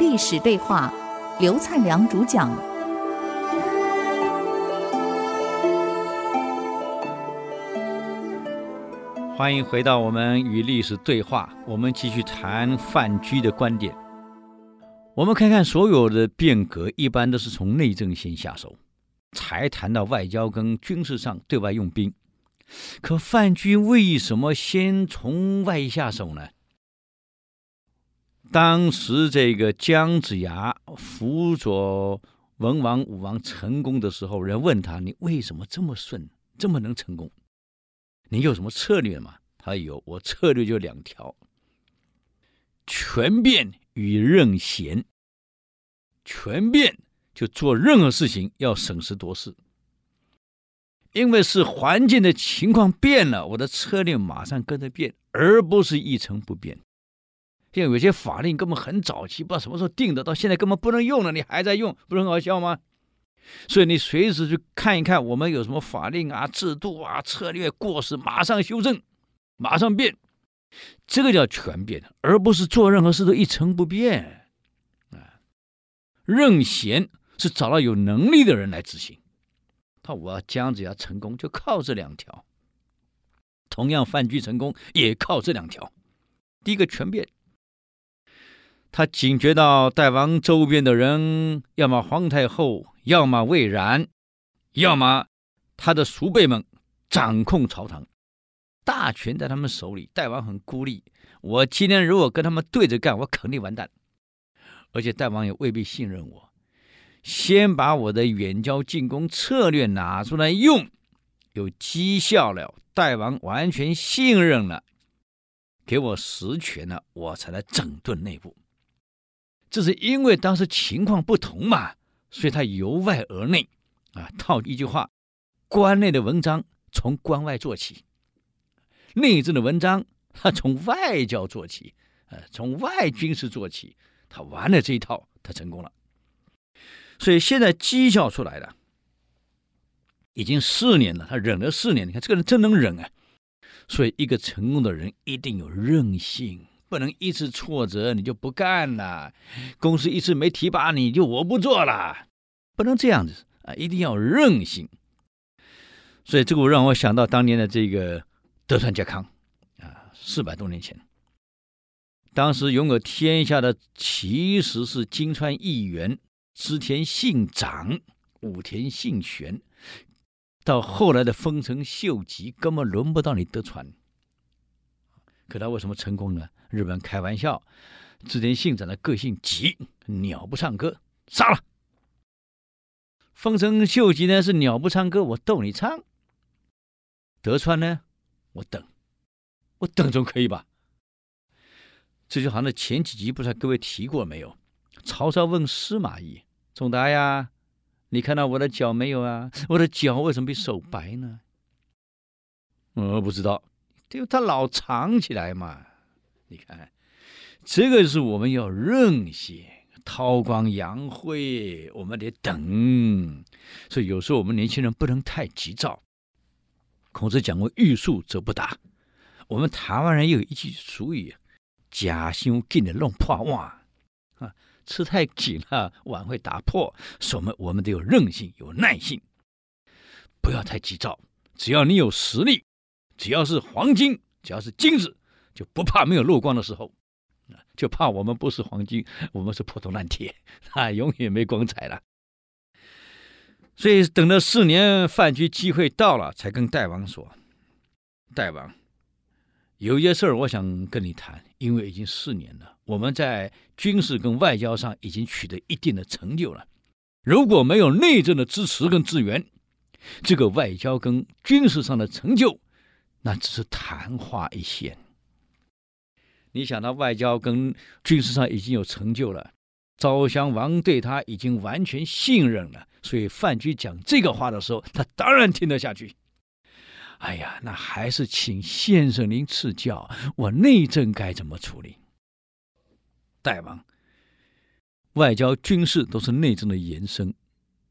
历史对话，刘灿良主讲。欢迎回到我们与历史对话，我们继续谈范雎的观点。我们看看所有的变革，一般都是从内政先下手，才谈到外交跟军事上对外用兵。可范雎为什么先从外下手呢？当时这个姜子牙辅佐文王、武王成功的时候，人问他：“你为什么这么顺，这么能成功？你有什么策略吗？”他有，我策略就两条：权变与任贤。权变就做任何事情要审时度势，因为是环境的情况变了，我的策略马上跟着变，而不是一成不变。像有些法令根本很早期，不知道什么时候定的，到现在根本不能用了，你还在用，不是很好笑吗？所以你随时去看一看，我们有什么法令啊、制度啊、策略过时，马上修正，马上变，这个叫权变，而不是做任何事都一成不变。啊，任贤是找到有能力的人来执行。他我要姜子牙成功，就靠这两条。同样，范雎成功也靠这两条。第一个权变。他警觉到代王周边的人，要么皇太后，要么魏冉，要么他的叔辈们掌控朝堂，大权在他们手里。代王很孤立，我今天如果跟他们对着干，我肯定完蛋。而且代王也未必信任我，先把我的远交近攻策略拿出来用，有绩效了，代王完全信任了，给我实权了，我才来整顿内部。这是因为当时情况不同嘛，所以他由外而内，啊，套一句话，关内的文章从关外做起，内政的文章他从外交做起，呃，从外军事做起，他玩了这一套，他成功了。所以现在绩效出来了，已经四年了，他忍了四年，你看这个人真能忍啊！所以一个成功的人一定有韧性。不能一次挫折你就不干了，公司一次没提拔你就我不做了，不能这样子啊！一定要韧性。所以这个让我想到当年的这个德川家康啊，四百多年前，当时拥有天下的其实是金川义元、织田信长、武田信玄，到后来的丰臣秀吉根本轮不到你德川。可他为什么成功呢？日本开玩笑，织田信长的个性急，鸟不唱歌，杀了。丰臣秀吉呢是鸟不唱歌，我逗你唱。德川呢，我等，我等总可以吧？这就好像前几集不知道各位提过没有？曹操问司马懿：“仲达呀，你看到我的脚没有啊？我的脚为什么比手白呢？”我不知道。就他老藏起来嘛，你看，这个是我们要韧性，韬光养晦，我们得等。所以有时候我们年轻人不能太急躁。孔子讲过“欲速则不达”，我们台湾人有一句俗语：“夹心紧的弄破碗”，啊，吃太紧了，碗会打破。所以我们我们得有韧性，有耐性，不要太急躁。只要你有实力。只要是黄金，只要是金子，就不怕没有漏光的时候，就怕我们不是黄金，我们是破铜烂铁，啊，永远没光彩了。所以等了四年，饭局机会到了，才跟大王说：“大王，有些事儿我想跟你谈，因为已经四年了，我们在军事跟外交上已经取得一定的成就了。如果没有内政的支持跟支援，这个外交跟军事上的成就。”那只是昙花一现。你想，他外交跟军事上已经有成就了，昭襄王对他已经完全信任了，所以范雎讲这个话的时候，他当然听得下去。哎呀，那还是请先生您赐教，我内政该怎么处理？大王，外交、军事都是内政的延伸，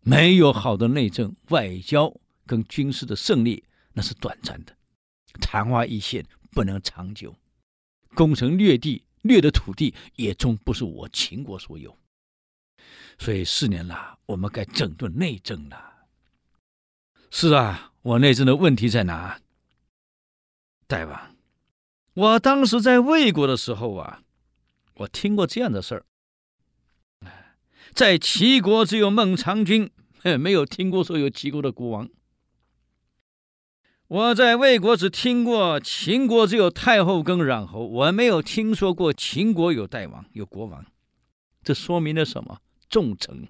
没有好的内政，外交跟军事的胜利那是短暂的。昙花一现不能长久，攻城略地掠的土地也终不是我秦国所有。所以四年了，我们该整顿内政了。是啊，我内政的问题在哪？大王，我当时在魏国的时候啊，我听过这样的事儿。在齐国只有孟尝君，没有听过说有齐国的国王。我在魏国只听过秦国只有太后跟穰侯，我没有听说过秦国有代王有国王。这说明了什么？重臣。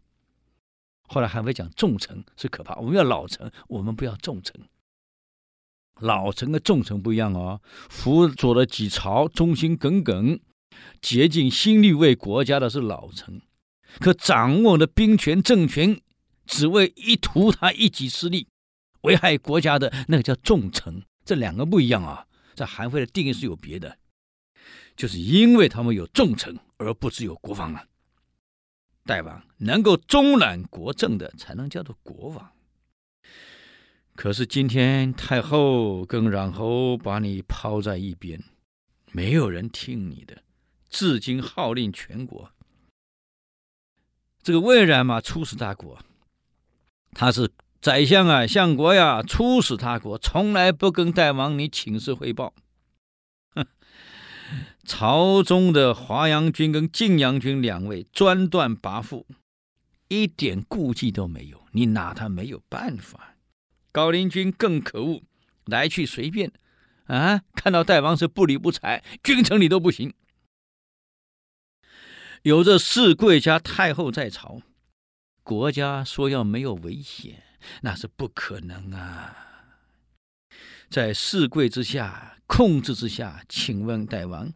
后来韩非讲重臣是可怕，我们要老臣，我们不要重臣。老臣跟重臣不一样哦，辅佐了几朝，忠心耿耿，竭尽心力为国家的是老臣，可掌握的兵权政权，只为一图他一己私利，危害国家的那个叫重臣。这两个不一样啊，在韩非的定义是有别的，就是因为他们有重臣，而不只有国王了。大王能够中揽国政的，才能叫做国王。可是今天太后跟冉侯把你抛在一边，没有人听你的，至今号令全国。这个魏冉嘛，出使大国，他是宰相啊，相国呀，出使他国，从来不跟大王你请示汇报。哼，朝中的华阳君跟晋阳君两位专断跋扈，一点顾忌都没有，你拿他没有办法。高陵君更可恶，来去随便，啊！看到大王是不理不睬，君臣里都不行。有着四贵家太后在朝，国家说要没有危险，那是不可能啊！在四贵之下，控制之下，请问大王，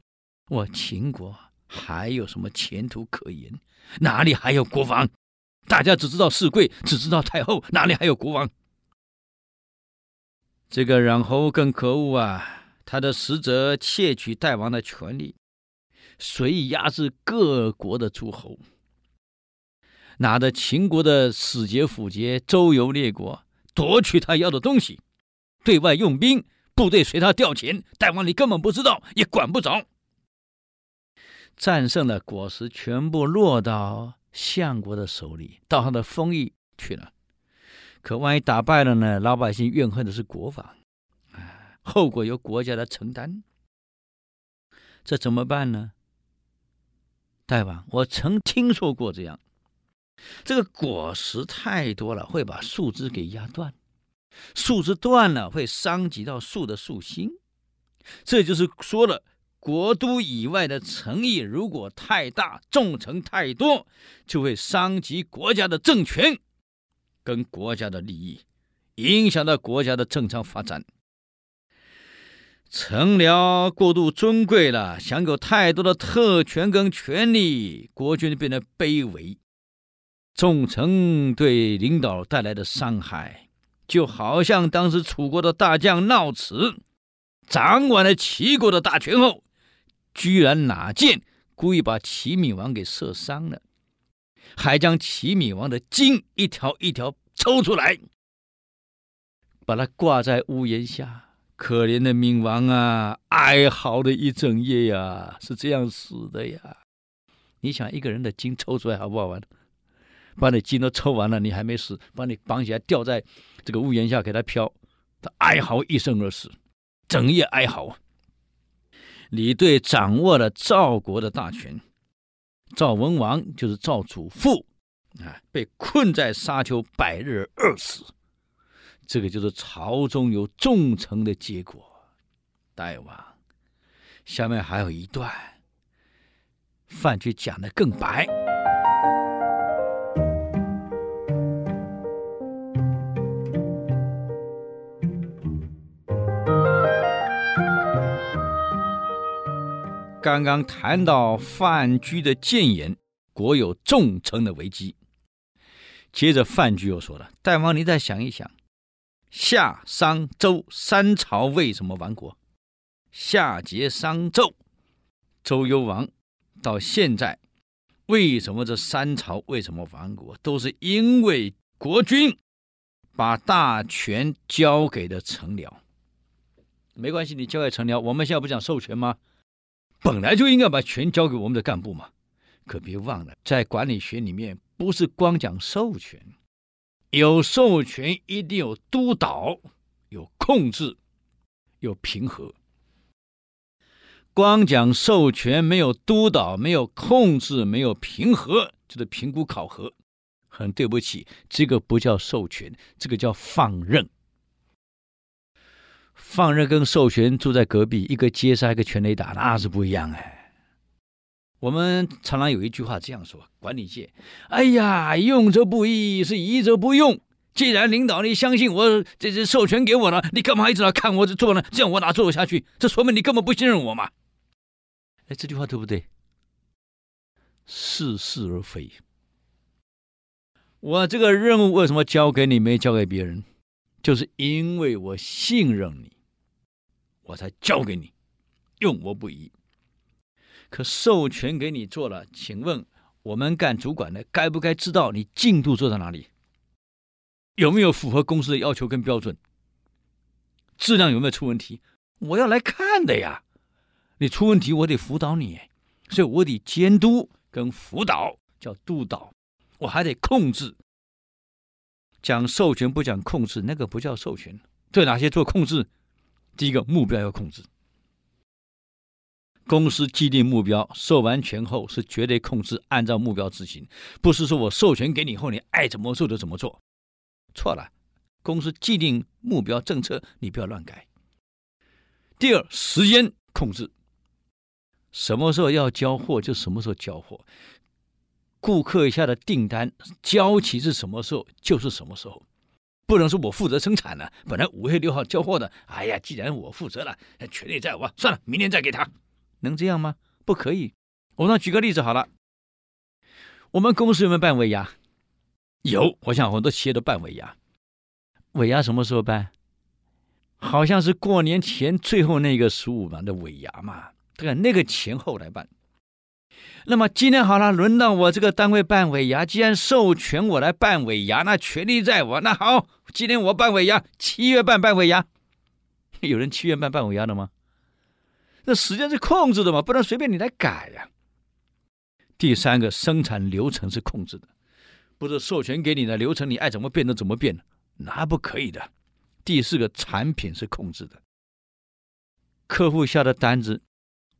我秦国还有什么前途可言？哪里还有国王？大家只知道四贵，只知道太后，哪里还有国王？这个冉侯更可恶啊！他的使者窃取大王的权力，随意压制各国的诸侯，拿着秦国的使节、符节周游列国，夺取他要的东西，对外用兵，部队随他调遣，大王你根本不知道，也管不着。战胜的果实全部落到相国的手里，到他的封邑去了。可万一打败了呢？老百姓怨恨的是国王，后果由国家来承担，这怎么办呢？大王，我曾听说过这样：这个果实太多了，会把树枝给压断；树枝断了，会伤及到树的树心。这就是说了，国都以外的城邑如果太大，重臣太多，就会伤及国家的政权。跟国家的利益，影响到国家的正常发展。臣僚过度尊贵了，享有太多的特权跟权力，国君变得卑微。众臣对领导带来的伤害，就好像当时楚国的大将闹齿，掌管了齐国的大权后，居然拿箭故意把齐闵王给射伤了。还将齐闵王的筋一条一条抽出来，把他挂在屋檐下。可怜的闵王啊，哀嚎了一整夜呀，是这样死的呀。你想一个人的筋抽出来好不好玩？把你筋都抽完了，你还没死，把你绑起来吊在这个屋檐下给他飘，他哀嚎一声而死，整夜哀嚎。李队掌握了赵国的大权。赵文王就是赵祖父，啊，被困在沙丘百日而饿死，这个就是朝中有重臣的结果。大王，下面还有一段，范雎讲的更白。刚刚谈到范雎的谏言，国有重臣的危机。接着范雎又说了：“大王，你再想一想，夏、商、周三朝为什么亡国？夏桀、商、纣，周幽王，到现在，为什么这三朝为什么亡国？都是因为国君把大权交给了臣僚。没关系，你交给臣僚，我们现在不讲授权吗？”本来就应该把权交给我们的干部嘛。可别忘了，在管理学里面，不是光讲授权，有授权一定有督导，有控制，有平和。光讲授权没有督导，没有控制，没有评核，就是评估考核。很对不起，这个不叫授权，这个叫放任。放任跟授权住在隔壁，一个接杀，一个全垒打，那是不一样哎。我们常常有一句话这样说：管理界，哎呀，用则不义，是疑则不用。既然领导你相信我，这是授权给我了，你干嘛一直要看我做呢？这样我哪做得下去？这说明你根本不信任我嘛。哎，这句话对不对？似是而非。我这个任务为什么交给你，没交给别人？就是因为我信任你，我才交给你，用我不疑。可授权给你做了，请问我们干主管的该不该知道你进度做到哪里？有没有符合公司的要求跟标准？质量有没有出问题？我要来看的呀！你出问题，我得辅导你，所以我得监督跟辅导，叫督导，我还得控制。讲授权不讲控制，那个不叫授权。对哪些做控制？第一个目标要控制。公司既定目标，授完权后是绝对控制，按照目标执行，不是说我授权给你以后，你爱怎么做就怎么做。错了，公司既定目标政策，你不要乱改。第二，时间控制，什么时候要交货就什么时候交货，顾客下的订单交期是什么时候就是什么时候，不能说我负责生产了，本来五月六号交货的，哎呀，既然我负责了，权利在我，算了，明天再给他。能这样吗？不可以。我那举个例子好了，我们公司有没有办尾牙？有，我想很多企业都办尾牙。尾牙什么时候办？好像是过年前最后那个十五嘛的尾牙嘛，对，那个前后来办。那么今天好了，轮到我这个单位办尾牙，既然授权我来办尾牙，那权力在我。那好，今天我办尾牙，七月办办尾牙。有人七月办办尾牙的吗？那时间是控制的嘛，不能随便你来改呀、第三个，生产流程是控制的，不是授权给你的流程，你爱怎么变就怎么变，那不可以的。第四个，产品是控制的，客户下的单子，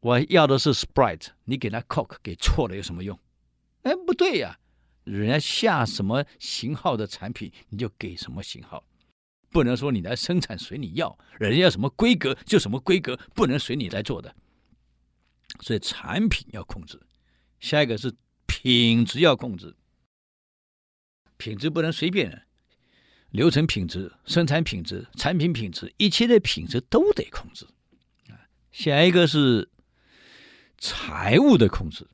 我要的是 Sprite，你给他 cock 给错了有什么用？哎，不对呀，人家下什么型号的产品，你就给什么型号。不能说你来生产随你要，人家要什么规格就什么规格，不能随你来做的。所以产品要控制，下一个是品质要控制，品质不能随便，流程品质、生产品质、产品品质，一切的品质都得控制。啊，下一个是财务的控制。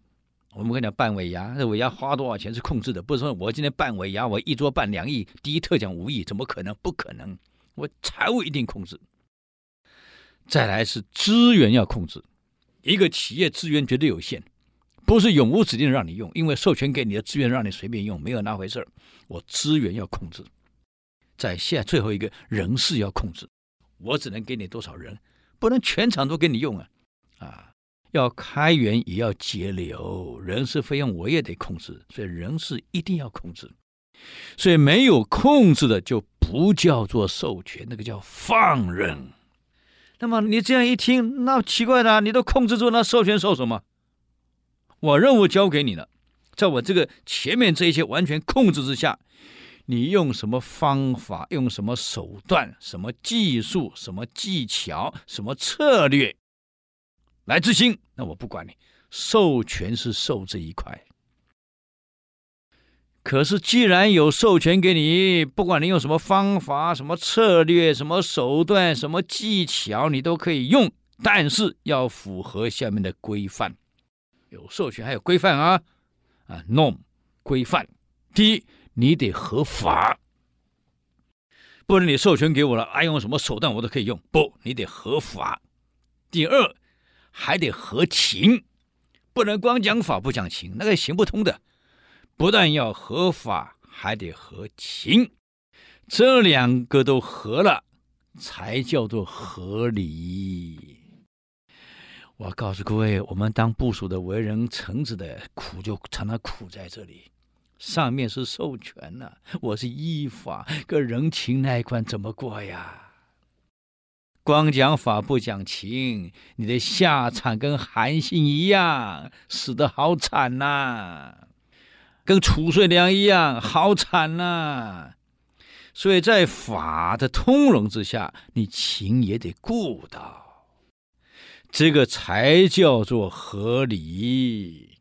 我们跟你讲办尾牙，这尾牙花多少钱是控制的，不是说我今天办尾牙，我一桌办两亿，第一特奖五亿，怎么可能？不可能，我财务一定控制。再来是资源要控制，一个企业资源绝对有限，不是永无止境让你用，因为授权给你的资源让你随便用，没有那回事儿。我资源要控制。在现在最后一个人事要控制，我只能给你多少人，不能全场都给你用啊，啊。要开源也要节流，人事费用我也得控制，所以人事一定要控制。所以没有控制的就不叫做授权，那个叫放任。那么你这样一听，那奇怪的，你都控制住，那授权授什么？我任务交给你了，在我这个前面这一些完全控制之下，你用什么方法，用什么手段，什么技术，什么技巧，什么策略。来执行，那我不管你，授权是授这一块。可是既然有授权给你，不管你用什么方法、什么策略、什么手段、什么技巧，你都可以用，但是要符合下面的规范。有授权还有规范啊，啊，norm 规范。第一，你得合法，不能你授权给我了，爱用什么手段我都可以用，不，你得合法。第二。还得合情，不能光讲法不讲情，那个行不通的。不但要合法，还得合情，这两个都合了，才叫做合理。我告诉各位，我们当部属的为人臣子的苦，就常常苦在这里。上面是授权呢、我是依法，个人情那一关怎么过呀？光讲法不讲情，你的下场跟韩信一样，死得好惨呐、跟褚遂良一样，好惨呐、所以在法的通融之下，你情也得顾到，这个才叫做合理。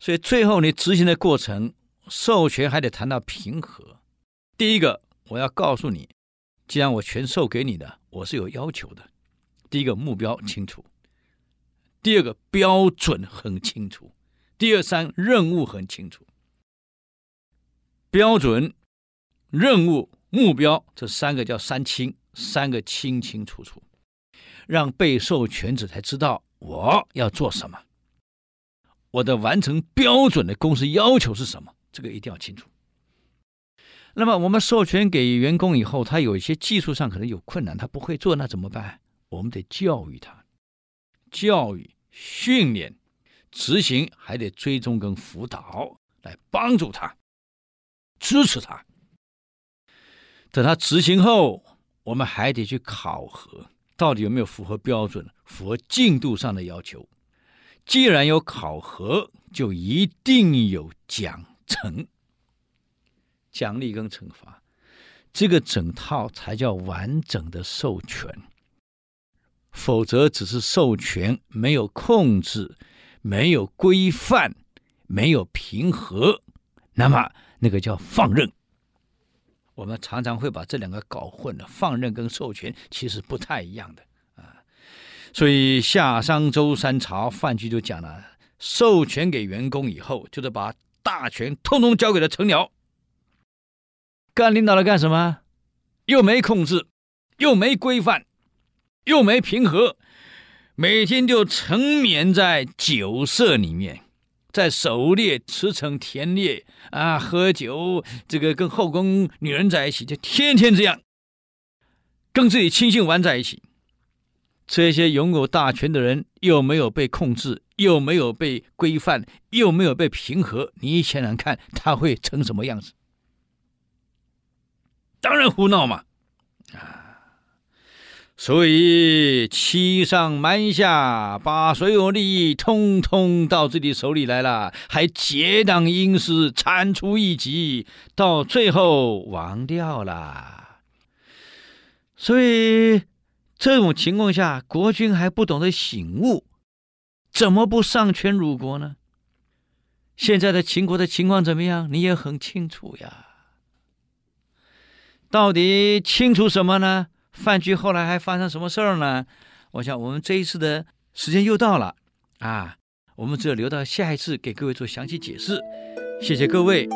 所以最后你执行的过程，授权还得谈到平和。第一个，我要告诉你，既然我全授给你的，我是有要求的。第一个目标清楚，第二个标准很清楚，第二三任务很清楚。标准、任务、目标这三个叫三清，三个清清楚楚，让被授权者才知道我要做什么。我的完成标准的公司要求是什么？这个一定要清楚。那么我们授权给员工以后，他有一些技术上可能有困难，他不会做，那怎么办？我们得教育他，教育、训练、执行，还得追踪跟辅导，来帮助他，支持他。等他执行后，我们还得去考核，到底有没有符合标准、符合进度上的要求。既然有考核，就一定有奖惩、奖励跟惩罚，这个整套才叫完整的授权。否则只是授权，没有控制，没有规范，没有平和，那么那个叫放任。我们常常会把这两个搞混了，放任跟授权其实不太一样的啊。所以夏商周三朝范雎就讲了：授权给员工以后，就得把大权通通交给了臣僚。干领导来干什么？又没控制，又没规范，又没平和，每天就沉眠在酒色里面，在狩猎、驰骋、田猎啊，喝酒，这个跟后宫女人在一起，就天天这样，跟自己亲信玩在一起。这些拥有大权的人又没有被控制，又没有被规范，又没有被平和，你想想看，他会成什么样子？当然胡闹嘛！啊，所以欺上瞒下，把所有利益通通到自己手里来了，还结党营私，铲除异己，到最后亡掉了。所以。这种情况下，国君还不懂得醒悟，怎么不丧权辱国呢？现在的秦国的情况怎么样？你也很清楚呀。到底清楚什么呢？饭局后来还发生什么事儿呢？我想我们这一次的时间又到了啊，我们只有留到下一次给各位做详细解释。谢谢各位。